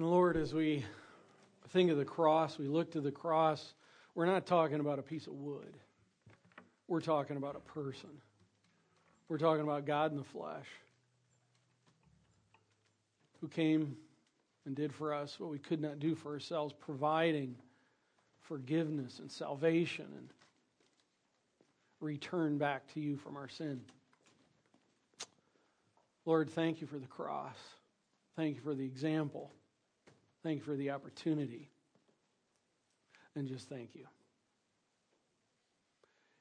And Lord, as we think of the cross, we look to the cross, we're not talking about a piece of wood. We're talking about a person. We're talking about God in the flesh who came and did for us what we could not do for ourselves, providing forgiveness and salvation and return back to you from our sin. Lord, thank you for the cross. Thank you for the example. Thank you for the opportunity. And just thank you.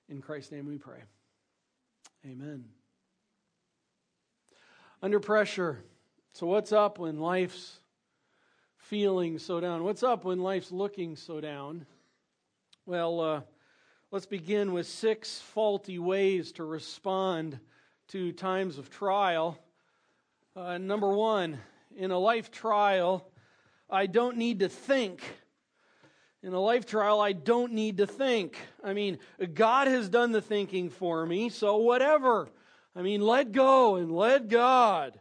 In Christ's name we pray. Amen. Under pressure. So, what's up when life's feeling so down? What's up when life's looking so down? Well, uh, let's begin with six faulty ways to respond to times of trial. Uh, number one, in a life trial, I don't need to think. In a life trial, I don't need to think. I mean, God has done the thinking for me, so whatever. I mean, let go and let God.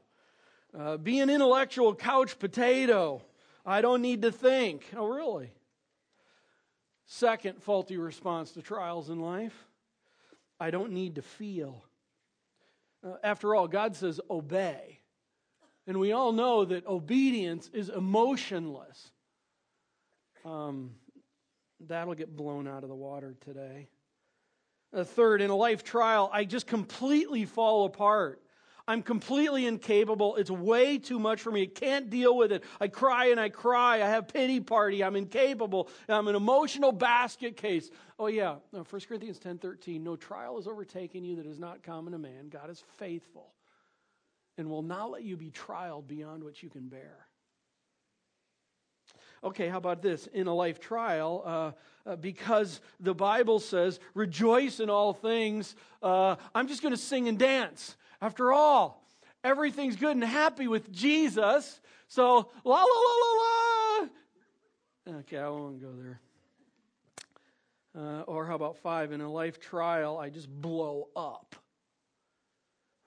Uh, be an intellectual couch potato. I don't need to think. Oh, really? Second faulty response to trials in life I don't need to feel. Uh, after all, God says obey. And we all know that obedience is emotionless. Um, that'll get blown out of the water today. A third, in a life trial, I just completely fall apart. I'm completely incapable. It's way too much for me. I can't deal with it. I cry and I cry. I have pity party. I'm incapable. I'm an emotional basket case. Oh yeah, 1 Corinthians 10:13, no trial has overtaken you that is not common to man. God is faithful and will not let you be trialed beyond what you can bear. Okay, how about this? In a life trial, uh, uh, because the Bible says, rejoice in all things, uh, I'm just going to sing and dance. After all, everything's good and happy with Jesus. So, la la la la la. Okay, I won't go there. Uh, or how about five? In a life trial, I just blow up.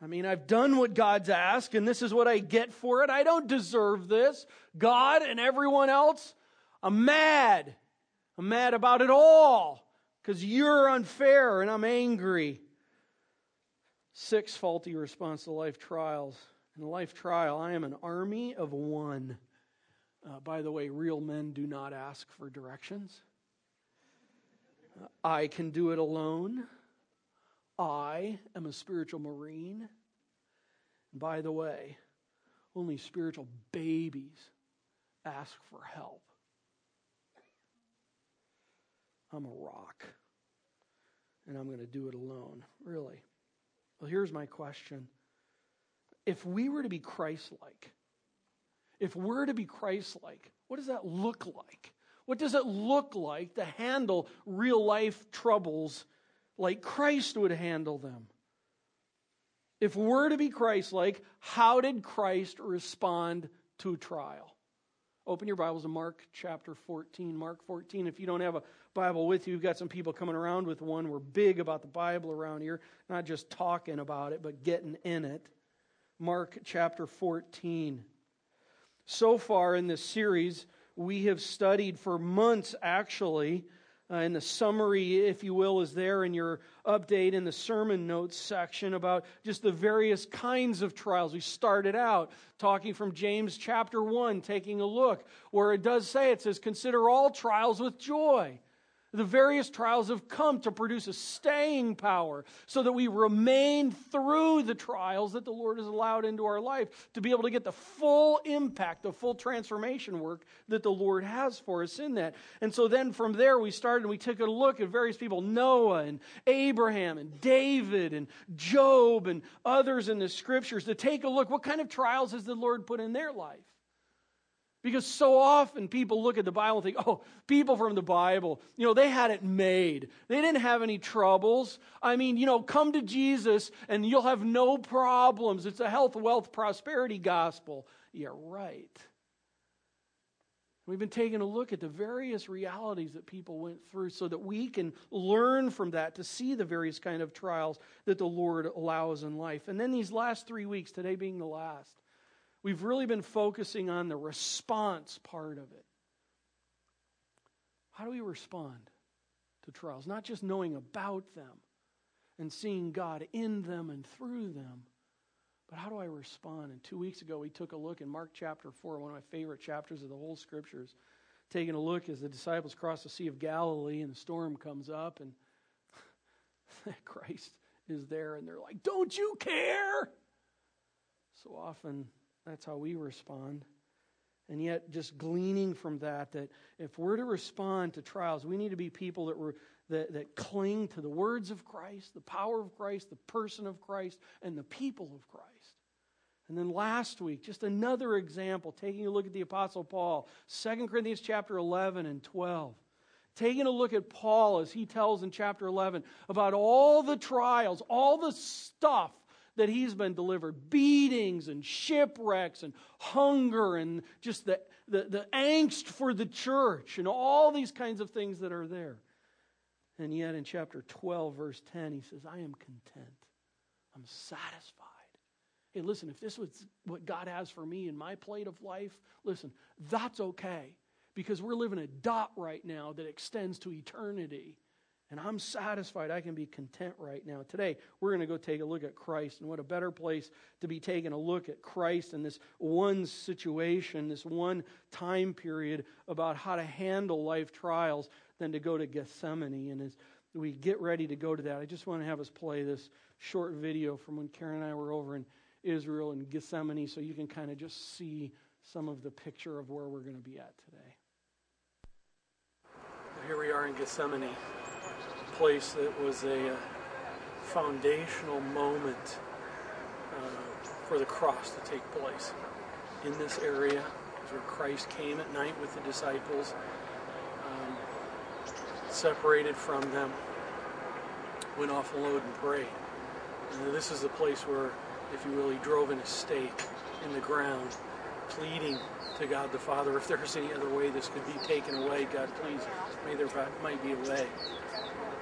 I mean, I've done what God's asked, and this is what I get for it. I don't deserve this. God and everyone else, I'm mad. I'm mad about it all because you're unfair and I'm angry. Six faulty response to life trials. In a life trial, I am an army of one. Uh, by the way, real men do not ask for directions. I can do it alone. I am a spiritual marine. And by the way, only spiritual babies ask for help. I'm a rock, and I'm going to do it alone. Really. Well, here's my question. If we were to be Christ like, if we're to be Christ like, what does that look like? What does it look like to handle real life troubles like Christ would handle them? If we're to be Christ like, how did Christ respond to trial? Open your Bibles to Mark chapter 14. Mark 14. If you don't have a Bible with you, we've got some people coming around with one. We're big about the Bible around here, not just talking about it, but getting in it. Mark chapter 14. So far in this series, we have studied for months actually uh, and the summary, if you will, is there in your update in the sermon notes section about just the various kinds of trials. We started out talking from James chapter 1, taking a look where it does say, it says, Consider all trials with joy the various trials have come to produce a staying power so that we remain through the trials that the Lord has allowed into our life to be able to get the full impact, the full transformation work that the Lord has for us in that. And so then from there we started and we took a look at various people Noah and Abraham and David and Job and others in the scriptures to take a look what kind of trials has the Lord put in their life. Because so often people look at the Bible and think, oh, people from the Bible, you know, they had it made. They didn't have any troubles. I mean, you know, come to Jesus and you'll have no problems. It's a health, wealth, prosperity gospel. Yeah, right. We've been taking a look at the various realities that people went through so that we can learn from that to see the various kind of trials that the Lord allows in life. And then these last three weeks, today being the last, We've really been focusing on the response part of it. How do we respond to trials? Not just knowing about them and seeing God in them and through them, but how do I respond? And two weeks ago, we took a look in Mark chapter 4, one of my favorite chapters of the whole scriptures, taking a look as the disciples cross the Sea of Galilee and the storm comes up and Christ is there and they're like, Don't you care? So often that's how we respond. And yet, just gleaning from that, that if we're to respond to trials, we need to be people that, were, that, that cling to the words of Christ, the power of Christ, the person of Christ, and the people of Christ. And then last week, just another example, taking a look at the Apostle Paul, 2 Corinthians chapter 11 and 12. Taking a look at Paul as he tells in chapter 11 about all the trials, all the stuff that he's been delivered beatings and shipwrecks and hunger and just the, the, the angst for the church and all these kinds of things that are there. And yet in chapter 12, verse 10, he says, I am content. I'm satisfied. Hey, listen, if this was what God has for me in my plate of life, listen, that's okay because we're living a dot right now that extends to eternity. And I'm satisfied. I can be content right now. Today, we're going to go take a look at Christ. And what a better place to be taking a look at Christ in this one situation, this one time period about how to handle life trials than to go to Gethsemane. And as we get ready to go to that, I just want to have us play this short video from when Karen and I were over in Israel and Gethsemane so you can kind of just see some of the picture of where we're going to be at today. Here we are in Gethsemane place that was a uh, foundational moment uh, for the cross to take place. In this area, where Christ came at night with the disciples, um, separated from them, went off alone and prayed. And this is the place where, if you will, he drove in a stake in the ground, pleading to God the Father, if there's any other way this could be taken away, God, please, may there might be a way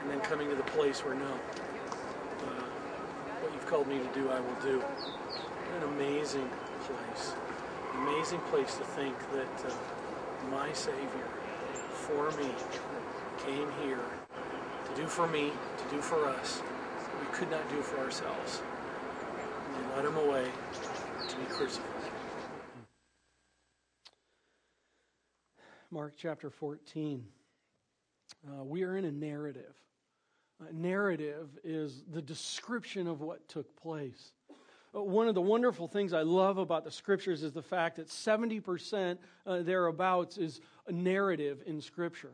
and then coming to the place where no, uh, what you've called me to do, I will do. An amazing place. Amazing place to think that uh, my Savior, for me, came here to do for me, to do for us, we could not do for ourselves. And they led him away to be crucified. Mark chapter 14. Uh, we are in a narrative narrative is the description of what took place. Uh, one of the wonderful things I love about the scriptures is the fact that 70% uh, thereabouts is a narrative in scripture.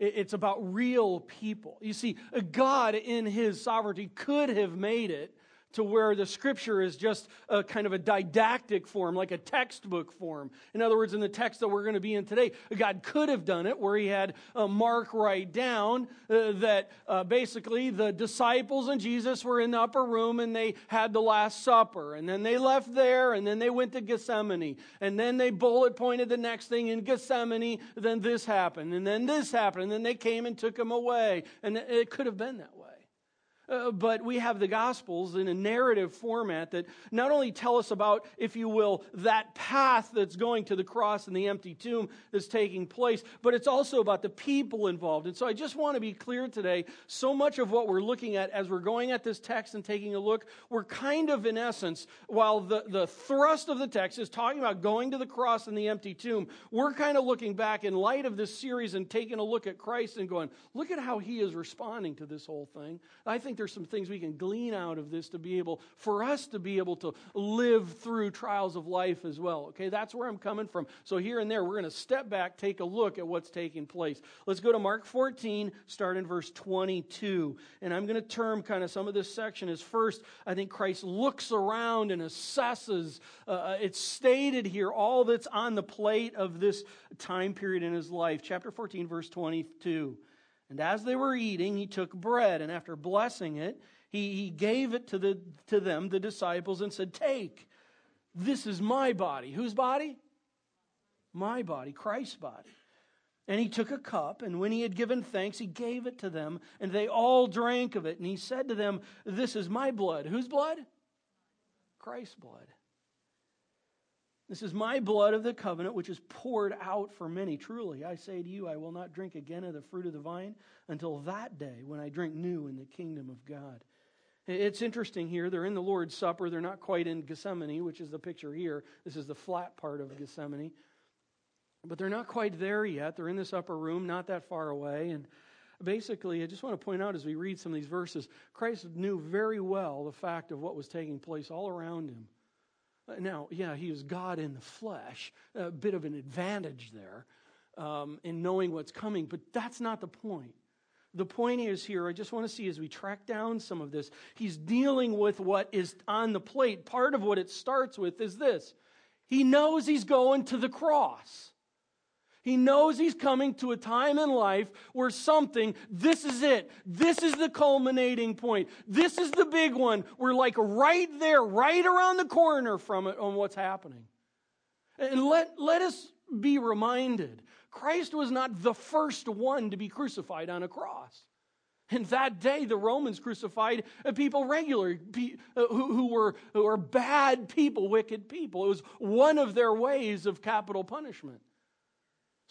It's about real people. You see, God in his sovereignty could have made it to where the scripture is just a kind of a didactic form, like a textbook form. In other words, in the text that we're going to be in today, God could have done it where he had uh, Mark write down uh, that uh, basically the disciples and Jesus were in the upper room and they had the Last Supper. And then they left there and then they went to Gethsemane. And then they bullet pointed the next thing in Gethsemane. Then this happened. And then this happened. And then they came and took him away. And it could have been that way. Uh, but we have the Gospels in a narrative format that not only tell us about, if you will, that path that's going to the cross and the empty tomb that's taking place, but it's also about the people involved. And so I just want to be clear today so much of what we're looking at as we're going at this text and taking a look, we're kind of, in essence, while the, the thrust of the text is talking about going to the cross and the empty tomb, we're kind of looking back in light of this series and taking a look at Christ and going, look at how he is responding to this whole thing. I think think there's some things we can glean out of this to be able, for us to be able to live through trials of life as well. Okay, that's where I'm coming from. So here and there, we're going to step back, take a look at what's taking place. Let's go to Mark 14, start in verse 22. And I'm going to term kind of some of this section as first, I think Christ looks around and assesses. Uh, uh it's stated here all that's on the plate of this time period in his life. Chapter 14, verse 22. And as they were eating, he took bread, and after blessing it, he, he gave it to, the, to them, the disciples, and said, Take, this is my body. Whose body? My body, Christ's body. And he took a cup, and when he had given thanks, he gave it to them, and they all drank of it. And he said to them, This is my blood. Whose blood? Christ's blood. This is my blood of the covenant, which is poured out for many. Truly, I say to you, I will not drink again of the fruit of the vine until that day when I drink new in the kingdom of God. It's interesting here. They're in the Lord's Supper. They're not quite in Gethsemane, which is the picture here. This is the flat part of Gethsemane. But they're not quite there yet. They're in this upper room, not that far away. And basically, I just want to point out as we read some of these verses, Christ knew very well the fact of what was taking place all around him. Uh, now, yeah, he was God in the flesh, a bit of an advantage there um, in knowing what's coming, but that's not the point. The point is here, I just want to see as we track down some of this, he's dealing with what is on the plate. Part of what it starts with is this he knows he's going to the cross. He knows he's coming to a time in life where something, this is it. This is the culminating point. This is the big one. We're like right there, right around the corner from it on what's happening. And let, let us be reminded Christ was not the first one to be crucified on a cross. And that day, the Romans crucified people regularly uh, who, who, were, who were bad people, wicked people. It was one of their ways of capital punishment.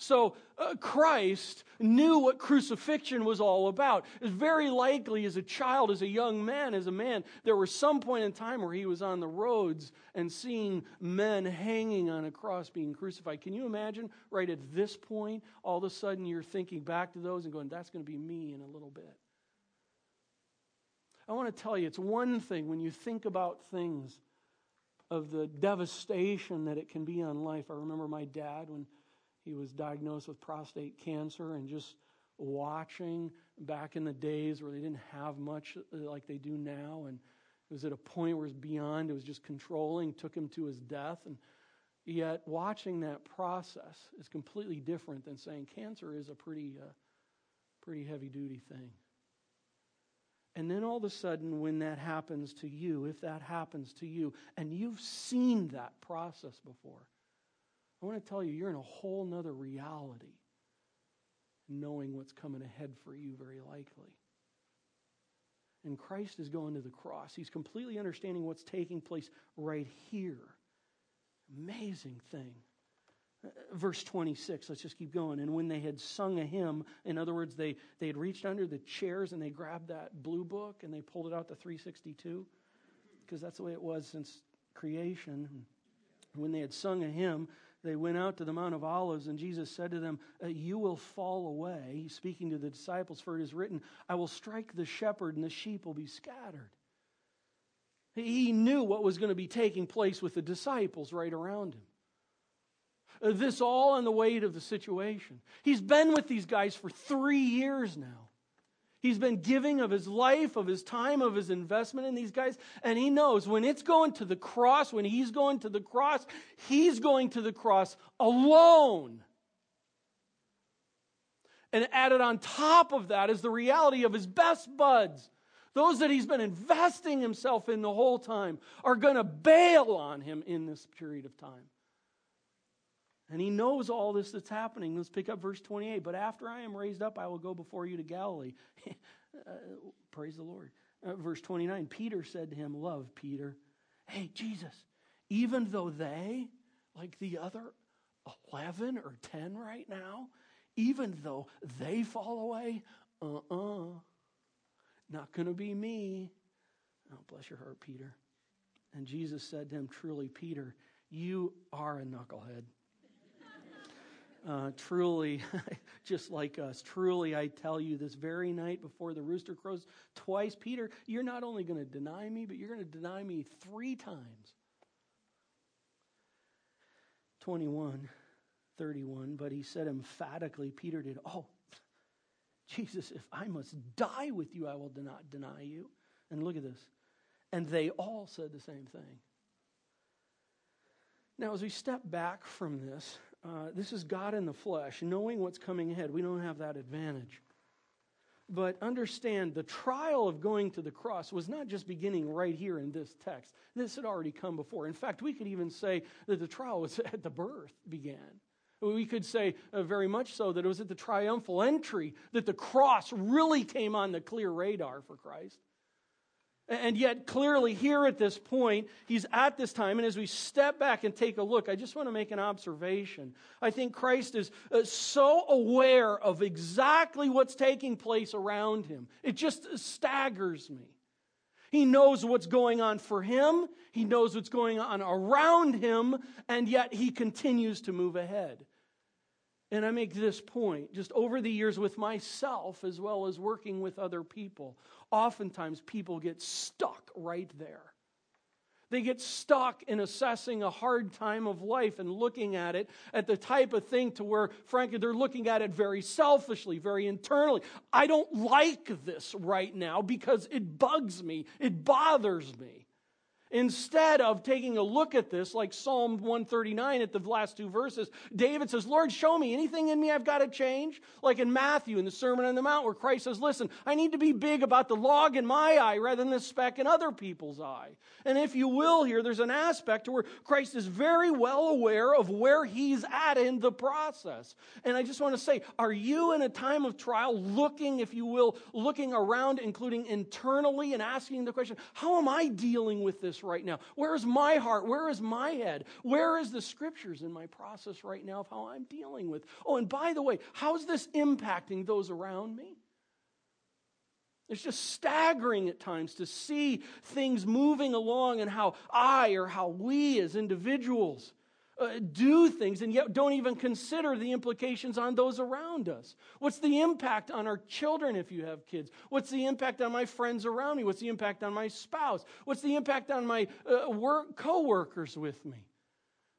So uh, Christ knew what crucifixion was all about. It's very likely as a child, as a young man, as a man, there was some point in time where he was on the roads and seeing men hanging on a cross being crucified. Can you imagine right at this point, all of a sudden you're thinking back to those and going, that's going to be me in a little bit. I want to tell you, it's one thing when you think about things of the devastation that it can be on life. I remember my dad when he was diagnosed with prostate cancer and just watching back in the days where they didn't have much uh, like they do now. And it was at a point where it was beyond it was just controlling took him to his death. And yet watching that process is completely different than saying cancer is a pretty uh, pretty heavy duty thing. And then all of a sudden when that happens to you if that happens to you and you've seen that process before I want to tell you, you're in a whole nother reality knowing what's coming ahead for you, very likely. And Christ is going to the cross. He's completely understanding what's taking place right here. Amazing thing. Uh, verse 26, let's just keep going. And when they had sung a hymn, in other words, they, they had reached under the chairs and they grabbed that blue book and they pulled it out to 362, because that's the way it was since creation. When they had sung a hymn, they went out to the Mount of Olives, and Jesus said to them, uh, You will fall away. speaking to the disciples, for it is written, I will strike the shepherd, and the sheep will be scattered. He knew what was going to be taking place with the disciples right around him. Uh, this all on the weight of the situation. He's been with these guys for three years now. He's been giving of his life, of his time, of his investment in these guys. And he knows when it's going to the cross, when he's going to the cross, he's going to the cross alone. And added on top of that is the reality of his best buds. Those that he's been investing himself in the whole time are going to bail on him in this period of time. And he knows all this that's happening. Let's pick up verse 28. But after I am raised up, I will go before you to Galilee. uh, praise the Lord. Uh, verse 29 Peter said to him, Love, Peter. Hey, Jesus, even though they, like the other 11 or 10 right now, even though they fall away, uh uh-uh, uh, not going to be me. Oh, bless your heart, Peter. And Jesus said to him, Truly, Peter, you are a knucklehead. Uh, truly, just like us, truly, I tell you, this very night before the rooster crows twice, Peter, you're not only going to deny me, but you're going to deny me three times. 21, 31, but he said emphatically, Peter did, Oh, Jesus, if I must die with you, I will not deny you. And look at this. And they all said the same thing. Now, as we step back from this, uh, this is God in the flesh, knowing what's coming ahead. We don't have that advantage. But understand the trial of going to the cross was not just beginning right here in this text. This had already come before. In fact, we could even say that the trial was at the birth began. We could say uh, very much so that it was at the triumphal entry that the cross really came on the clear radar for Christ. And yet, clearly, here at this point, he's at this time. And as we step back and take a look, I just want to make an observation. I think Christ is uh, so aware of exactly what's taking place around him, it just staggers me. He knows what's going on for him, he knows what's going on around him, and yet he continues to move ahead. And I make this point just over the years with myself as well as working with other people. Oftentimes, people get stuck right there. They get stuck in assessing a hard time of life and looking at it at the type of thing to where, frankly, they're looking at it very selfishly, very internally. I don't like this right now because it bugs me, it bothers me. Instead of taking a look at this, like Psalm 139 at the last two verses, David says, Lord, show me anything in me I've got to change. Like in Matthew in the Sermon on the Mount, where Christ says, Listen, I need to be big about the log in my eye rather than the speck in other people's eye. And if you will, here, there's an aspect where Christ is very well aware of where he's at in the process. And I just want to say, are you in a time of trial looking, if you will, looking around, including internally, and asking the question, How am I dealing with this right now? Where is my heart? Where is my head? Where is the scriptures in my process right now of how I'm dealing with? Oh, and by the way, how's this impacting those around me? It's just staggering at times to see things moving along and how I or how we as individuals uh, do things and yet don't even consider the implications on those around us. What's the impact on our children if you have kids? What's the impact on my friends around me? What's the impact on my spouse? What's the impact on my uh, work co-workers with me?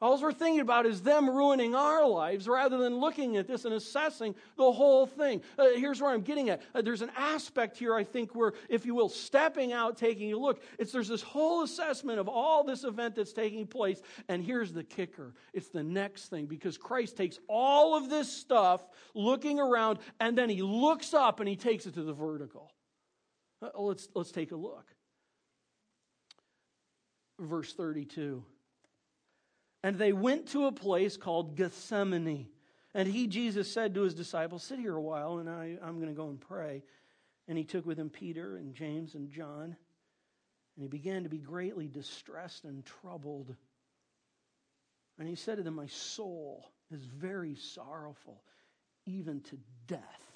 All we're thinking about is them ruining our lives rather than looking at this and assessing the whole thing. Uh, here's where I'm getting at. Uh, there's an aspect here, I think, where, if you will, stepping out, taking a look, it's there's this whole assessment of all this event that's taking place. And here's the kicker it's the next thing because Christ takes all of this stuff, looking around, and then he looks up and he takes it to the vertical. Uh, let's, let's take a look. Verse 32. And they went to a place called Gethsemane. And he, Jesus, said to his disciples, Sit here a while, and I, I'm going to go and pray. And he took with him Peter and James and John. And he began to be greatly distressed and troubled. And he said to them, My soul is very sorrowful, even to death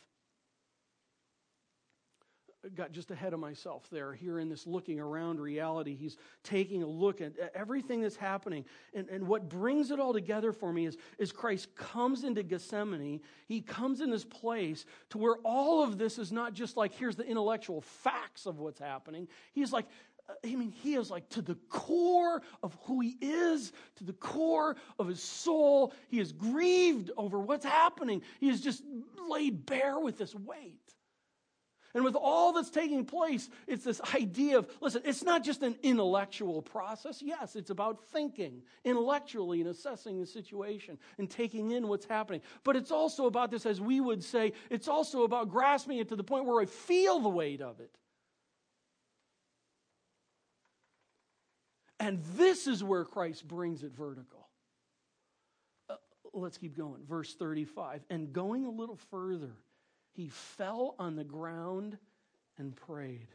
got just ahead of myself there here in this looking around reality. He's taking a look at everything that's happening. And, and what brings it all together for me is, is Christ comes into Gethsemane. He comes in this place to where all of this is not just like, here's the intellectual facts of what's happening. He's like, uh, I mean, he is like to the core of who he is, to the core of his soul. He is grieved over what's happening. He is just laid bare with this weight. And with all that's taking place, it's this idea of listen, it's not just an intellectual process. Yes, it's about thinking intellectually and assessing the situation and taking in what's happening. But it's also about this, as we would say, it's also about grasping it to the point where I feel the weight of it. And this is where Christ brings it vertical. Uh, let's keep going. Verse 35. And going a little further, he fell on the ground and prayed.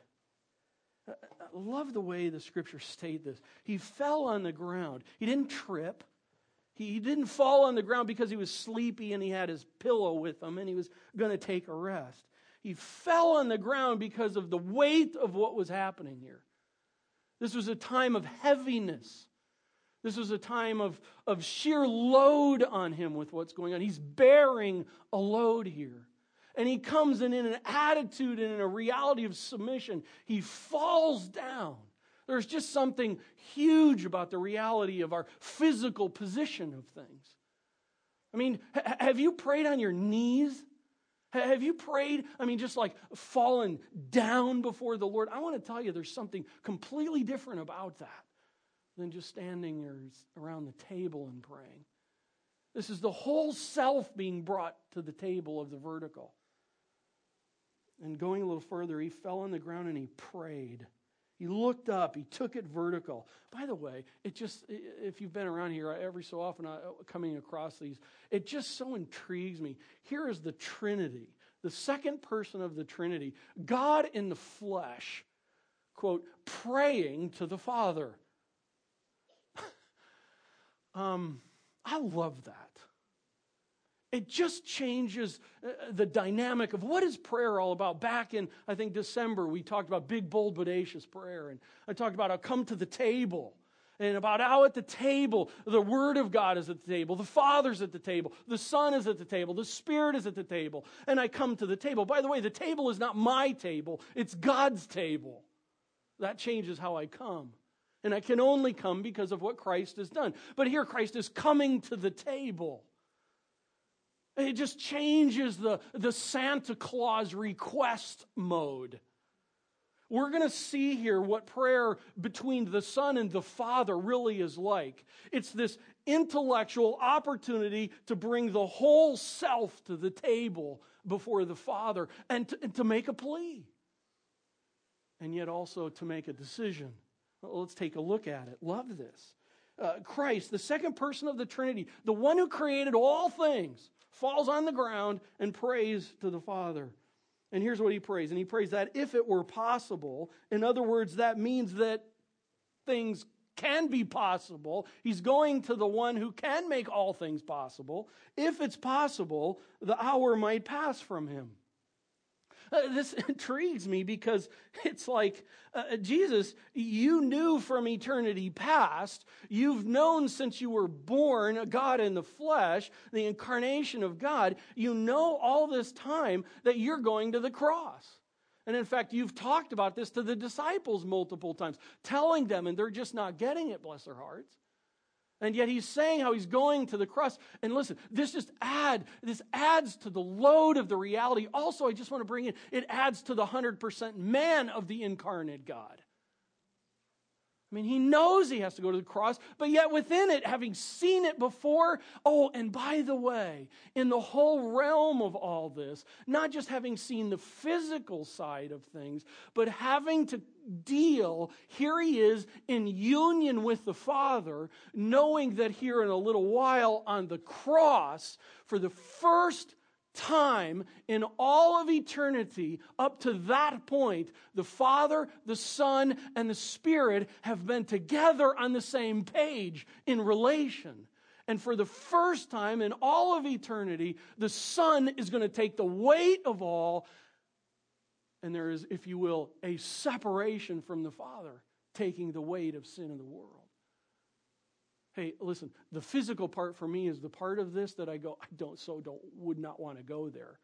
I love the way the scripture state this. He fell on the ground. He didn't trip. He didn't fall on the ground because he was sleepy and he had his pillow with him and he was going to take a rest. He fell on the ground because of the weight of what was happening here. This was a time of heaviness. This was a time of, of sheer load on him with what's going on. He's bearing a load here. And he comes in, in an attitude and in a reality of submission. He falls down. There's just something huge about the reality of our physical position of things. I mean, ha- have you prayed on your knees? Ha- have you prayed, I mean, just like fallen down before the Lord? I want to tell you there's something completely different about that than just standing around the table and praying. This is the whole self being brought to the table of the vertical. And going a little further, he fell on the ground and he prayed. He looked up, he took it vertical. By the way, it just, if you've been around here every so often uh, coming across these, it just so intrigues me. Here is the Trinity, the second person of the Trinity, God in the flesh, quote, praying to the Father. um, I love that. It just changes uh, the dynamic of what is prayer all about. Back in, I think, December, we talked about big, bold, bodacious prayer. And I talked about how come to the table and about how at the table the Word of God is at the table, the Father's at the table, the Son is at the table, the Spirit is at the table, and I come to the table. By the way, the table is not my table, it's God's table. That changes how I come. And I can only come because of what Christ has done. But here, Christ is coming to the table. It just changes the, the Santa Claus request mode. We're going to see here what prayer between the Son and the Father really is like. It's this intellectual opportunity to bring the whole self to the table before the Father and to, and to make a plea, and yet also to make a decision. Let's take a look at it. Love this. Uh, Christ, the second person of the Trinity, the one who created all things, falls on the ground and prays to the Father. And here's what he prays. And he prays that if it were possible, in other words, that means that things can be possible. He's going to the one who can make all things possible. If it's possible, the hour might pass from him. Uh, this intrigues me because it's like, uh, Jesus, you knew from eternity past, you've known since you were born, God in the flesh, the incarnation of God, you know all this time that you're going to the cross. And in fact, you've talked about this to the disciples multiple times, telling them, and they're just not getting it, bless their hearts. And yet he's saying how he's going to the cross. And listen, this just add this adds to the load of the reality. Also, I just want to bring in it adds to the 100% man of the incarnate God. I mean, he knows he has to go to the cross, but yet within it, having seen it before, oh, and by the way, in the whole realm of all this, not just having seen the physical side of things, but having to deal, here he is in union with the Father, knowing that here in a little while on the cross, for the first time in all of eternity, up to that point, the Father, the Son, and the Spirit have been together on the same page in relation. And for the first time in all of eternity, the Son is going to take the weight of all. And there is, if you will, a separation from the Father, taking the weight of sin in the world. Hey, listen, the physical part for me is the part of this that I go, I don't, so don't, would not want to go there.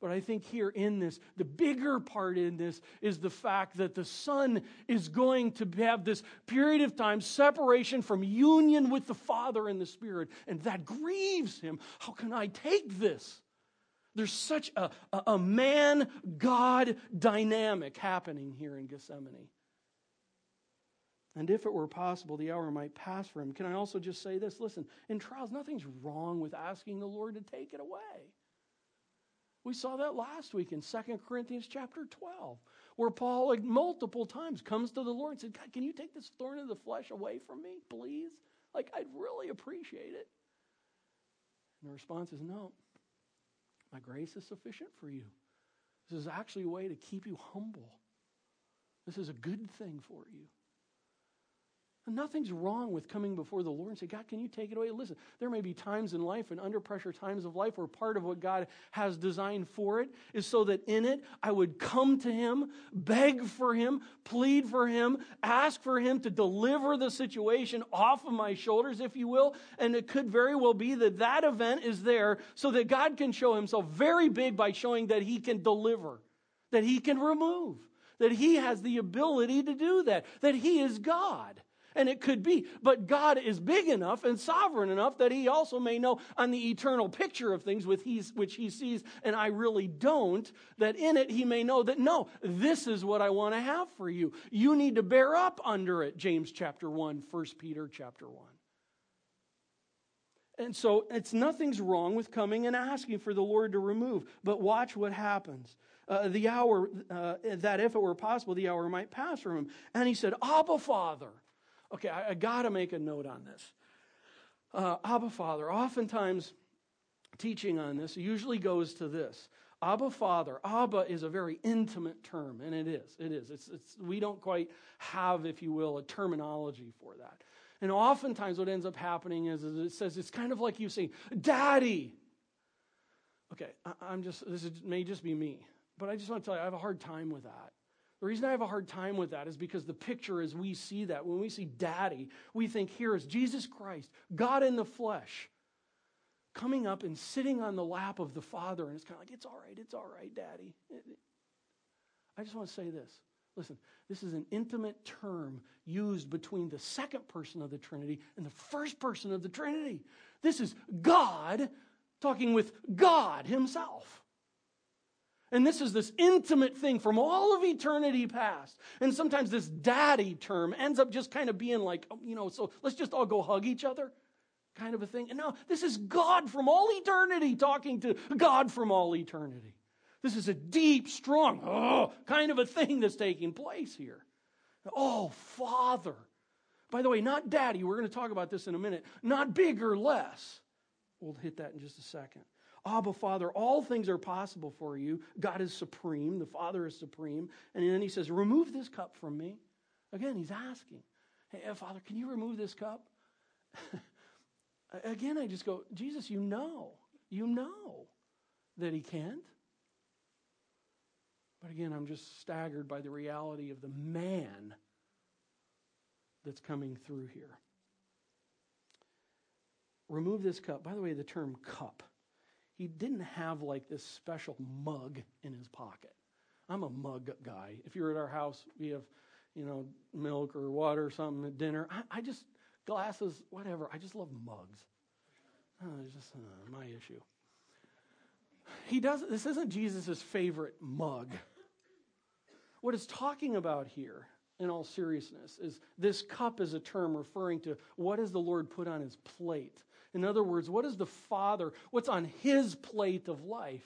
But I think here in this, the bigger part in this is the fact that the Son is going to have this period of time separation from union with the Father and the Spirit, and that grieves him. How can I take this? There's such a, a, a man God dynamic happening here in Gethsemane. And if it were possible, the hour might pass for him. Can I also just say this? Listen, in trials, nothing's wrong with asking the Lord to take it away. We saw that last week in 2 Corinthians chapter 12, where Paul like, multiple times comes to the Lord and said, God, can you take this thorn in the flesh away from me, please? Like, I'd really appreciate it. And the response is, No, my grace is sufficient for you. This is actually a way to keep you humble. This is a good thing for you. Nothing's wrong with coming before the Lord and say, God, can you take it away? Listen, there may be times in life and under pressure times of life where part of what God has designed for it is so that in it I would come to Him, beg for Him, plead for Him, ask for Him to deliver the situation off of my shoulders, if you will. And it could very well be that that event is there so that God can show Himself very big by showing that He can deliver, that He can remove, that He has the ability to do that, that He is God. And it could be. But God is big enough and sovereign enough that He also may know on the eternal picture of things which He sees, and I really don't, that in it He may know that no, this is what I want to have for you. You need to bear up under it, James chapter 1, 1 Peter chapter 1. And so it's nothing's wrong with coming and asking for the Lord to remove. But watch what happens. Uh, the hour, uh, that if it were possible, the hour might pass from him. And he said, Abba, Father. Okay, I, I got to make a note on this. Uh, Abba Father, oftentimes teaching on this usually goes to this Abba Father. Abba is a very intimate term, and it is. It is. It's, it's, we don't quite have, if you will, a terminology for that. And oftentimes, what ends up happening is, is it says it's kind of like you saying, Daddy. Okay, I, am just, this is, may just be me, but I just want to tell you, I have a hard time with that. The reason I have a hard time with that is because the picture as we see that, when we see daddy, we think here is Jesus Christ, God in the flesh, coming up and sitting on the lap of the Father. And it's kind of like, it's all right, it's all right, daddy. I just want to say this. Listen, this is an intimate term used between the second person of the Trinity and the first person of the Trinity. This is God talking with God Himself. And this is this intimate thing from all of eternity past. And sometimes this daddy term ends up just kind of being like, oh, you know, so let's just all go hug each other kind of a thing. And no, this is God from all eternity talking to God from all eternity. This is a deep, strong, oh, kind of a thing that's taking place here. Oh, Father. By the way, not daddy. We're going to talk about this in a minute. Not big or less. We'll hit that in just a second. Abba, Father, all things are possible for you. God is supreme. The Father is supreme. And then he says, Remove this cup from me. Again, he's asking, Hey, uh, Father, can you remove this cup? Again, I just go, Jesus, you know. You know that he can't. But again, I'm just staggered by the reality of the man that's coming through here. Remove this cup. By the way, the term cup he didn't have like this special mug in his pocket. I'm a mug guy. If you're at our house, we have, you know, milk or water or something at dinner. I, I just, glasses, whatever. I just love mugs. Oh, it's just uh, my issue. He does, this isn't Jesus' favorite mug. What it's talking about here, in all seriousness, is this cup is a term referring to what does the Lord put on his plate? In other words, what is the Father, what's on his plate of life?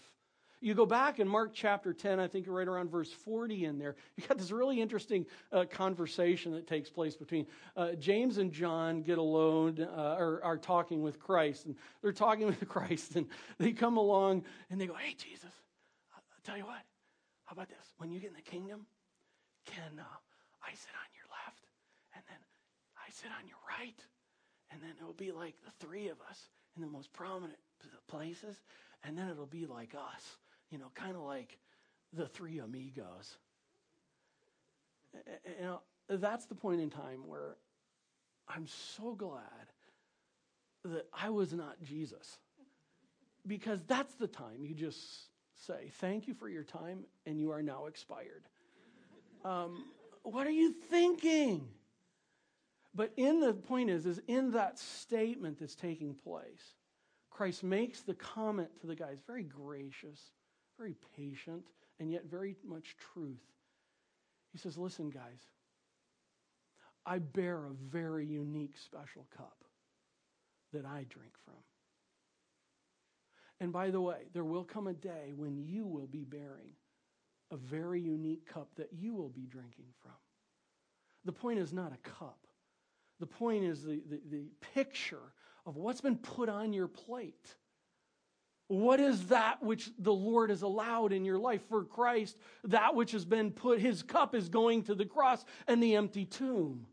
You go back in Mark chapter 10, I think right around verse 40 in there, you got this really interesting uh, conversation that takes place between uh, James and John get alone, uh, or are talking with Christ, and they're talking with Christ, and they come along and they go, Hey, Jesus, I'll tell you what, how about this? When you get in the kingdom, can uh, I sit on your left, and then I sit on your right? And then it'll be like the three of us in the most prominent places, and then it'll be like us, you know, kind of like the three amigos. You know, that's the point in time where I'm so glad that I was not Jesus. Because that's the time you just say, Thank you for your time, and you are now expired. Um, what are you thinking? But in the point is, is in that statement that's taking place, Christ makes the comment to the guys, very gracious, very patient, and yet very much truth. He says, Listen, guys, I bear a very unique, special cup that I drink from. And by the way, there will come a day when you will be bearing a very unique cup that you will be drinking from. The point is not a cup, the point is the, the, the picture of what's been put on your plate. What is that which the Lord has allowed in your life for Christ? That which has been put, his cup is going to the cross and the empty tomb.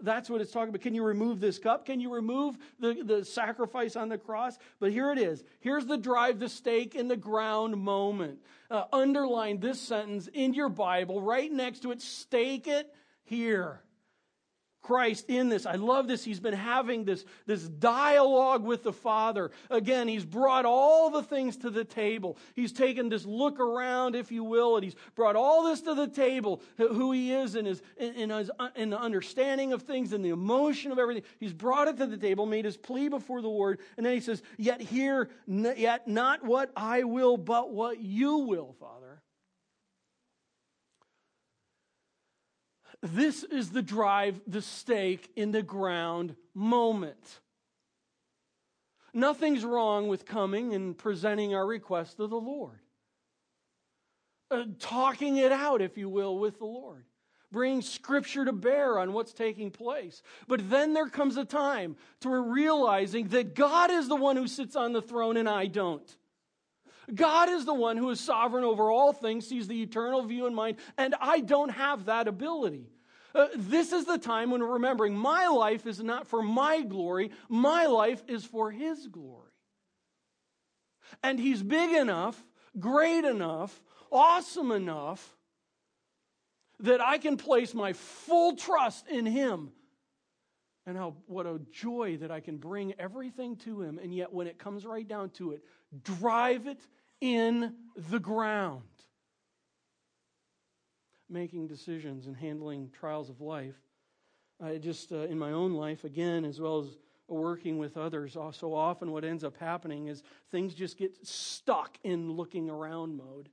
That's what it's talking about. Can you remove this cup? Can you remove the, the sacrifice on the cross? But here it is. Here's the drive the stake in the ground moment. Uh, underline this sentence in your Bible, right next to it. Stake it here. Christ in this. I love this. He's been having this, this dialogue with the Father. Again, he's brought all the things to the table. He's taken this look around, if you will, and he's brought all this to the table, who he is and his, in, his, in the understanding of things and the emotion of everything. He's brought it to the table, made his plea before the Lord, and then he says, Yet here, yet not what I will, but what you will, Father. This is the drive, the stake in the ground moment. Nothing's wrong with coming and presenting our request to the Lord. Uh, talking it out, if you will, with the Lord. Bringing scripture to bear on what's taking place. But then there comes a time to realizing that God is the one who sits on the throne and I don't. God is the one who is sovereign over all things, sees the eternal view in mind, and I don't have that ability. Uh, this is the time when remembering my life is not for my glory, my life is for His glory. And He's big enough, great enough, awesome enough that I can place my full trust in Him. And how, what a joy that I can bring everything to Him, and yet when it comes right down to it, drive it in the ground making decisions and handling trials of life. I just, uh, in my own life, again, as well as working with others, uh, so often what ends up happening is things just get stuck in looking around mode.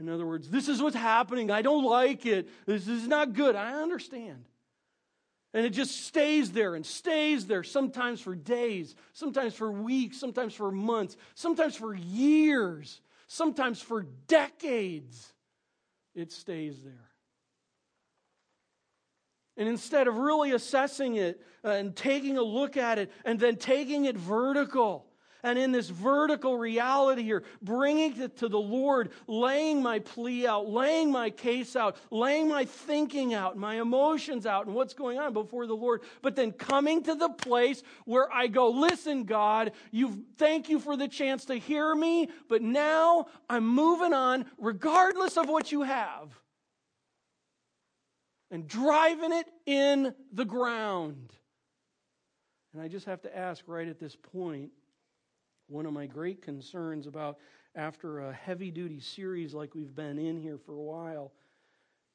In other words, this is what's happening. I don't like it. This is not good. I understand. And it just stays there and stays there, sometimes for days, sometimes for weeks, sometimes for months, sometimes for years, sometimes for decades it stays there. And instead of really assessing it uh, and taking a look at it and then taking it vertical, and in this vertical reality here, bringing it to the Lord, laying my plea out, laying my case out, laying my thinking out, my emotions out, and what's going on before the Lord. But then coming to the place where I go, listen, God, you thank you for the chance to hear me, but now I'm moving on, regardless of what you have. And driving it in the ground. And I just have to ask right at this point one of my great concerns about after a heavy duty series like we've been in here for a while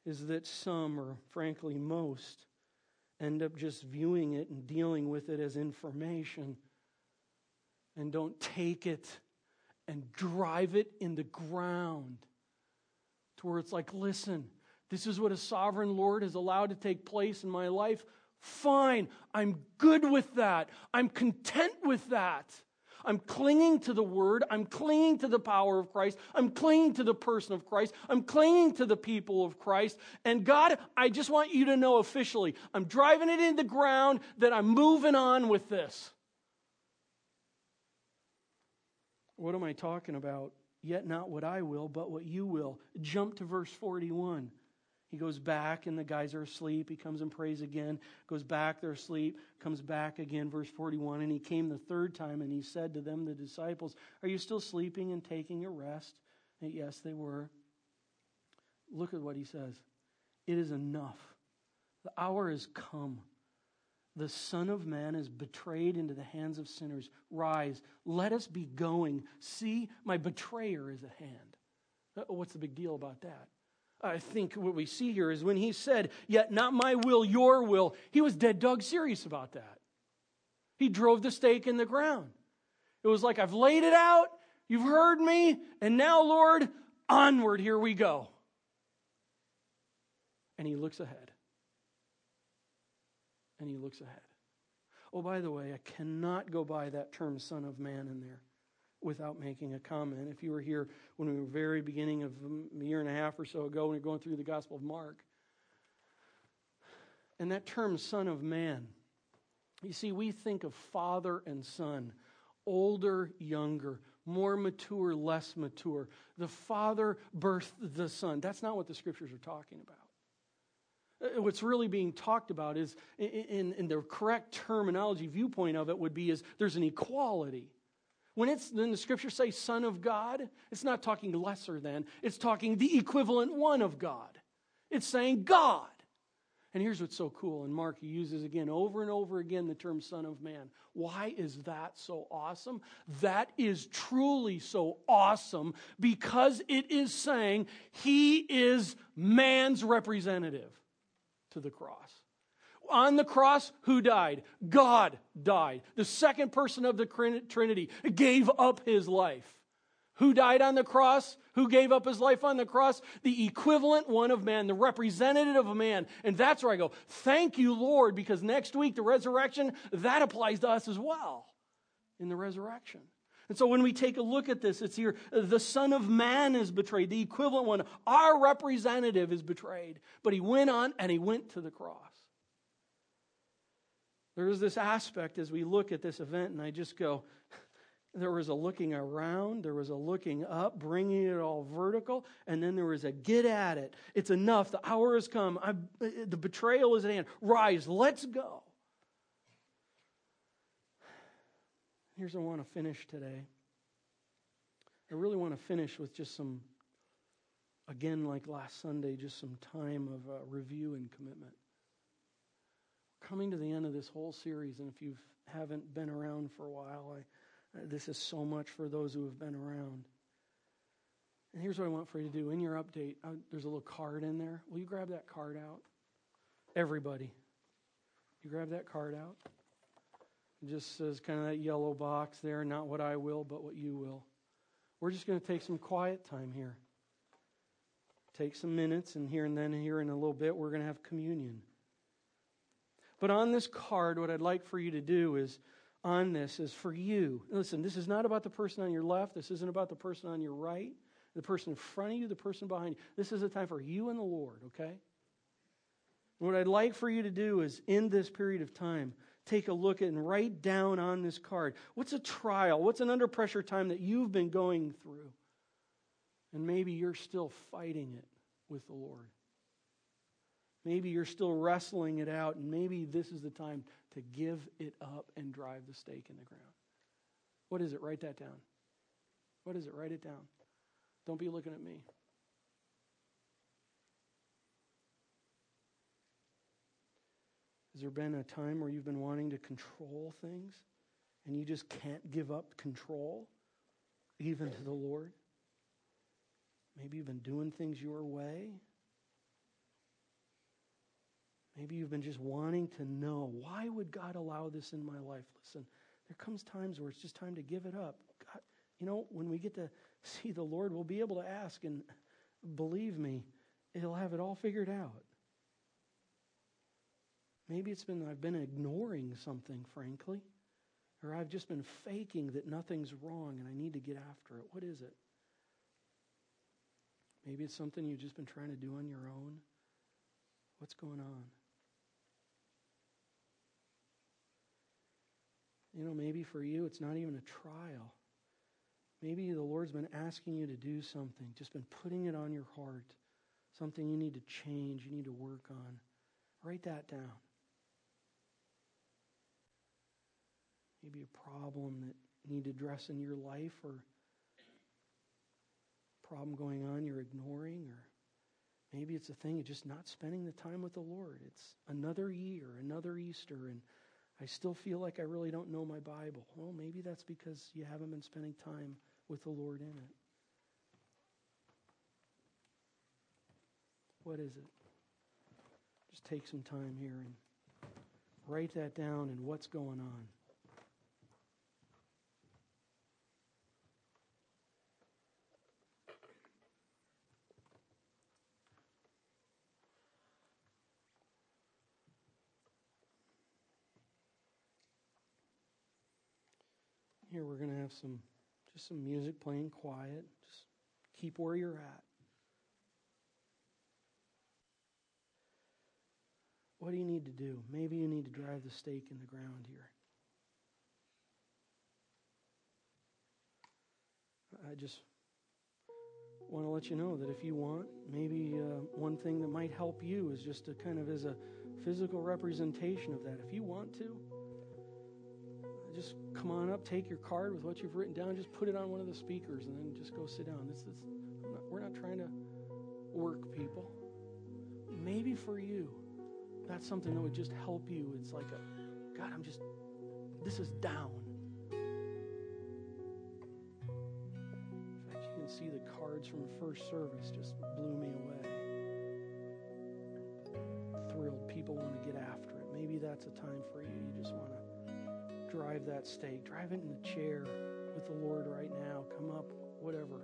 is that some, or frankly most, end up just viewing it and dealing with it as information and don't take it and drive it in the ground to where it's like, listen, this is what a sovereign Lord has allowed to take place in my life. Fine, I'm good with that. I'm content with that. I'm clinging to the word. I'm clinging to the power of Christ. I'm clinging to the person of Christ. I'm clinging to the people of Christ. And God, I just want you to know officially, I'm driving it in the ground that I'm moving on with this. What am I talking about? Yet not what I will, but what you will. Jump to verse 41. He goes back, and the guys are asleep. He comes and prays again, goes back, they're asleep, comes back again, verse 41. And he came the third time, and he said to them, the disciples, Are you still sleeping and taking a rest? And yes, they were. Look at what he says It is enough. The hour has come. The Son of Man is betrayed into the hands of sinners. Rise, let us be going. See, my betrayer is at hand. What's the big deal about that? I think what we see here is when he said, Yet not my will, your will, he was dead dog serious about that. He drove the stake in the ground. It was like, I've laid it out, you've heard me, and now, Lord, onward, here we go. And he looks ahead. And he looks ahead. Oh, by the way, I cannot go by that term, Son of Man, in there without making a comment. If you were here when we were very beginning of a year and a half or so ago when we were going through the Gospel of Mark, and that term son of man, you see, we think of father and son, older, younger, more mature, less mature. The father birthed the son. That's not what the scriptures are talking about. Uh, what's really being talked about is, in, in the correct terminology viewpoint of it, would be is there's an equality. When it's then the scriptures say son of God, it's not talking lesser than, it's talking the equivalent one of God. It's saying God. And here's what's so cool. And Mark, uses again over and over again the term Son of Man. Why is that so awesome? That is truly so awesome because it is saying he is man's representative to the cross on the cross, who died? God died. The second person of the Trinity gave up his life. Who died on the cross? Who gave up his life on the cross? The equivalent one of man, the representative of man. And that's where I go, thank you, Lord, because next week, the resurrection, that applies to us as well in the resurrection. And so when we take a look at this, it's here the Son of Man is betrayed, the equivalent one. Our representative is betrayed. But he went on and he went to the cross. There is this aspect as we look at this event, and I just go, There was a looking around, there was a looking up, bringing it all vertical, and then there was a get at it. It's enough. The hour has come. i the betrayal is at hand. Rise, let's go. Here's where I want to finish today. I really want to finish with just some, again, like last Sunday, just some time of uh, review and commitment. Coming to the end of this whole series, and if you haven't been around for a while, I, uh, this is so much for those who have been around. And here's what I want for you to do. In your update, uh, there's a little card in there. Will you grab that card out? Everybody. You grab that card out. It just says kind of that yellow box there, not what I will, but what you will. We're just going to take some quiet time here. Take some minutes, and here and then, here in a little bit, we're going to have communion. But on this card, what I'd like for you to do is on this is for you. Listen, this is not about the person on your left. This isn't about the person on your right, the person in front of you, the person behind you. This is a time for you and the Lord, okay? what I'd like for you to do is in this period of time, take a look at and write down on this card what's a trial, what's an under pressure time that you've been going through. And maybe you're still fighting it with the Lord. Maybe you're still wrestling it out, and maybe this is the time to give it up and drive the stake in the ground. What is it? Write that down. What is it? Write it down. Don't be looking at me. Has there been a time where you've been wanting to control things and you just can't give up control, even to the Lord? Maybe you've been doing things your way. Maybe you've been just wanting to know why would God allow this in my life? Listen, there comes times where it's just time to give it up. God, you know, when we get to see the Lord, we'll be able to ask, and believe me, He'll have it all figured out. Maybe it's been I've been ignoring something, frankly, or I've just been faking that nothing's wrong and I need to get after it. What is it? Maybe it's something you've just been trying to do on your own. What's going on? You know, maybe for you, it's not even a trial. Maybe the Lord's been asking you to do something, just been putting it on your heart, something you need to change, you need to work on. Write that down. maybe a problem that you need to address in your life or problem going on you're ignoring or maybe it's a thing of just not spending the time with the Lord. It's another year, another Easter and I still feel like I really don't know my Bible. Well, maybe that's because you haven't been spending time with the Lord in it. What is it? Just take some time here and write that down and what's going on. Here we're going to have some just some music playing quiet. Just keep where you're at. What do you need to do? Maybe you need to drive the stake in the ground here. I just want to let you know that if you want, maybe uh, one thing that might help you is just to kind of as a physical representation of that. If you want to, just come on up, take your card with what you've written down, just put it on one of the speakers, and then just go sit down. This, this, not, we're not trying to work people. Maybe for you, that's something that would just help you. It's like a, God, I'm just, this is down. In fact, you can see the cards from first service just blew me away. Thrilled. People want to get after it. Maybe that's a time for you. You just want to drive that stake. Drive it in the chair with the Lord right now. Come up, whatever.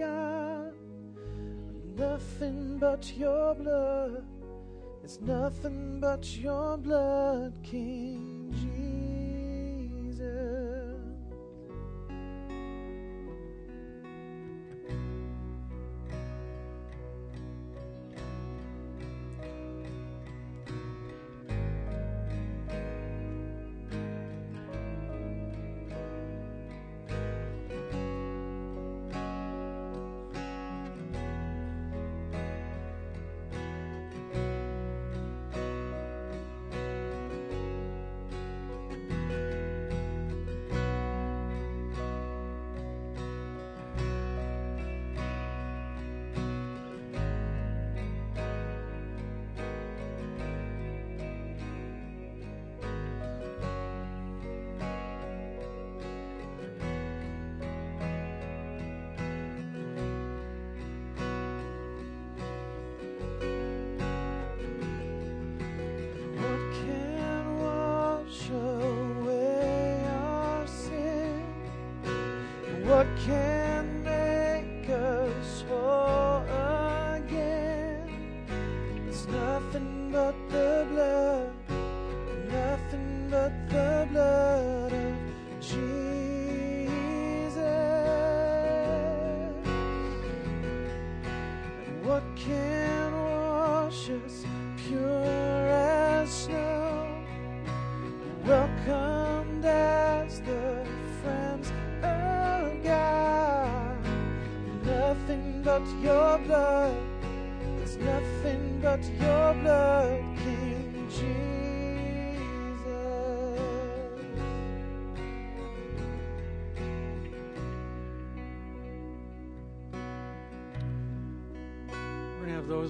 God. Nothing but your blood. It's nothing but your blood, King Jesus.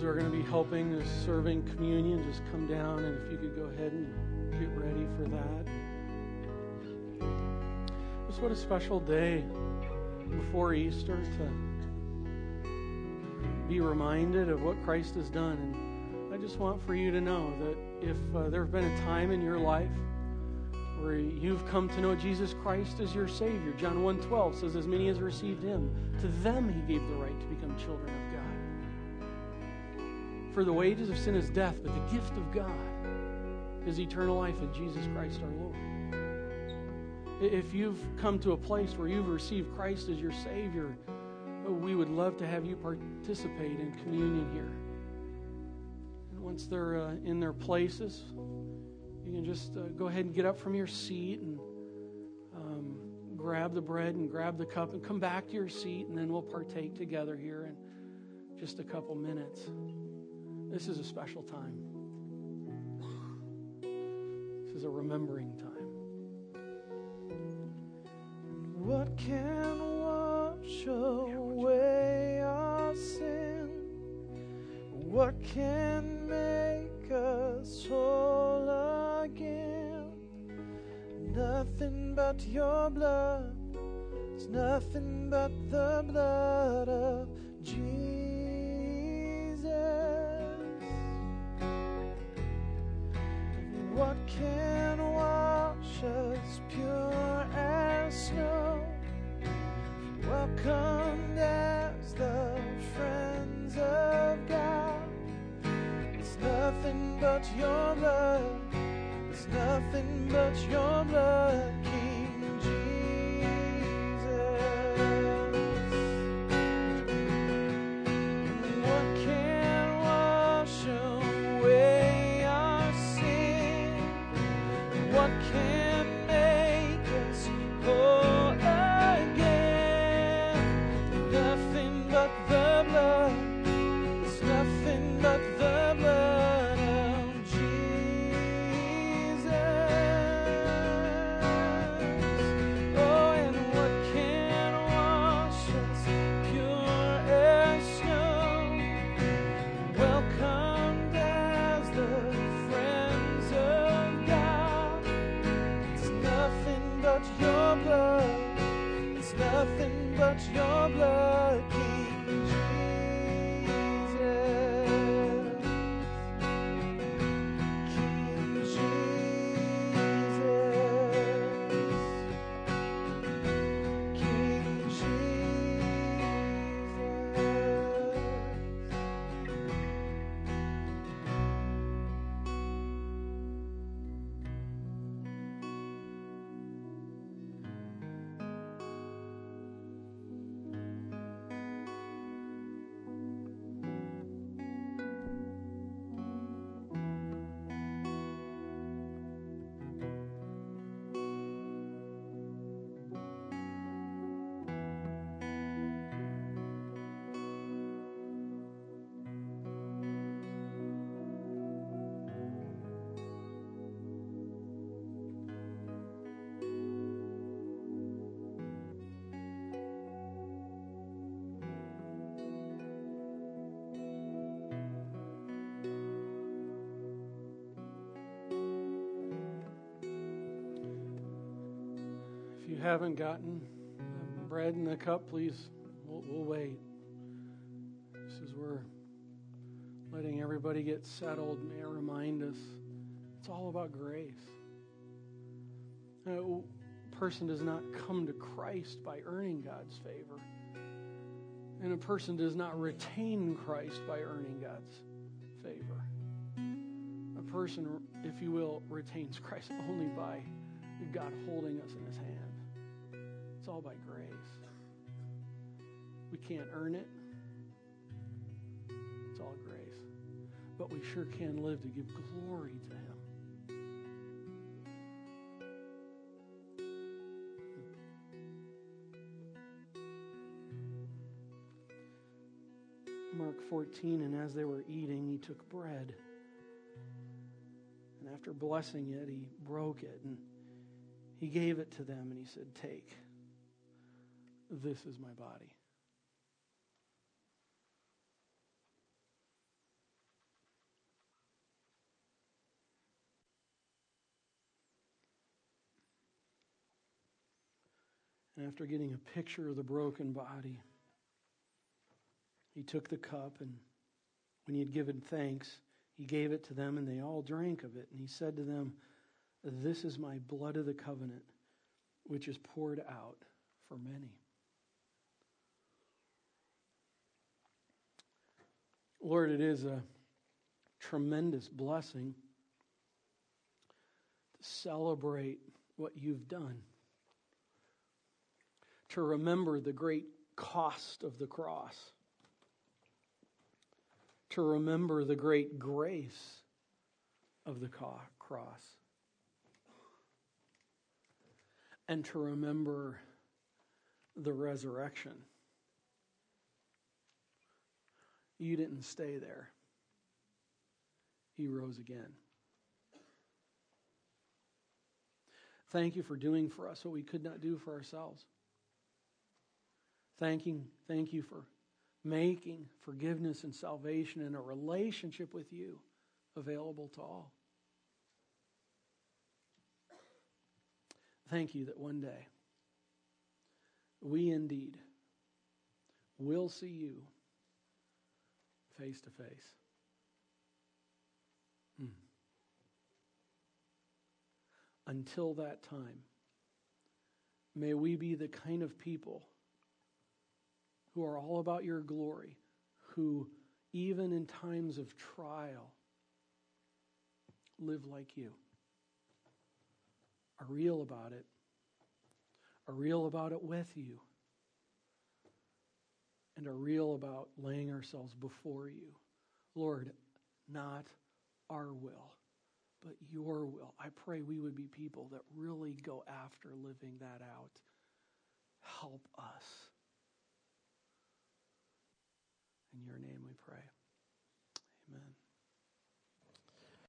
Those who are going to be helping serving communion just come down, and if you could go ahead and get ready for that. Just what a special day before Easter to be reminded of what Christ has done. And I just want for you to know that if uh, there have been a time in your life where you've come to know Jesus Christ as your Savior, John 1.12 says, As many as received Him, to them He gave the right to become children of God. For the wages of sin is death, but the gift of God is eternal life in Jesus Christ our Lord. If you've come to a place where you've received Christ as your Savior, oh, we would love to have you participate in communion here. And once they're uh, in their places, you can just uh, go ahead and get up from your seat and um, grab the bread and grab the cup and come back to your seat, and then we'll partake together here in just a couple minutes. This is a special time. This is a remembering time. What can wash away our sin? What can make us whole again? Nothing but your blood. It's nothing but the blood of your blood. It's nothing but your blood, King Jesus. Haven't gotten the bread and the cup, please, we'll, we'll wait. Just as we're letting everybody get settled, may remind us it's all about grace. Uh, a person does not come to Christ by earning God's favor. And a person does not retain Christ by earning God's favor. A person, if you will, retains Christ only by God holding us in his hand. It's all by grace. We can't earn it. It's all grace. But we sure can live to give glory to him. Mark 14, and as they were eating, he took bread. And after blessing it, he broke it and he gave it to them and he said, Take, this is my body. And after getting a picture of the broken body, he took the cup and when he had given thanks, he gave it to them and they all drank of it. And he said to them, this is my blood of the covenant, which is poured out for many. Lord, it is a tremendous blessing to celebrate what you've done, to remember the great cost of the cross, to remember the great grace of the cross. and to remember the resurrection. You didn't stay there, He rose again. Thank you for doing for us what we could not do for ourselves. Thanking, thank you for making forgiveness and salvation and a relationship with you available to all. Thank you that one day we indeed will see you face to face. Until that time, may we be the kind of people who are all about your glory, who, even in times of trial, live like you. Are real about it, are real about it with you, and are real about laying ourselves before you. Lord, not our will, but your will. I pray we would be people that really go after living that out. Help us. In your name we pray.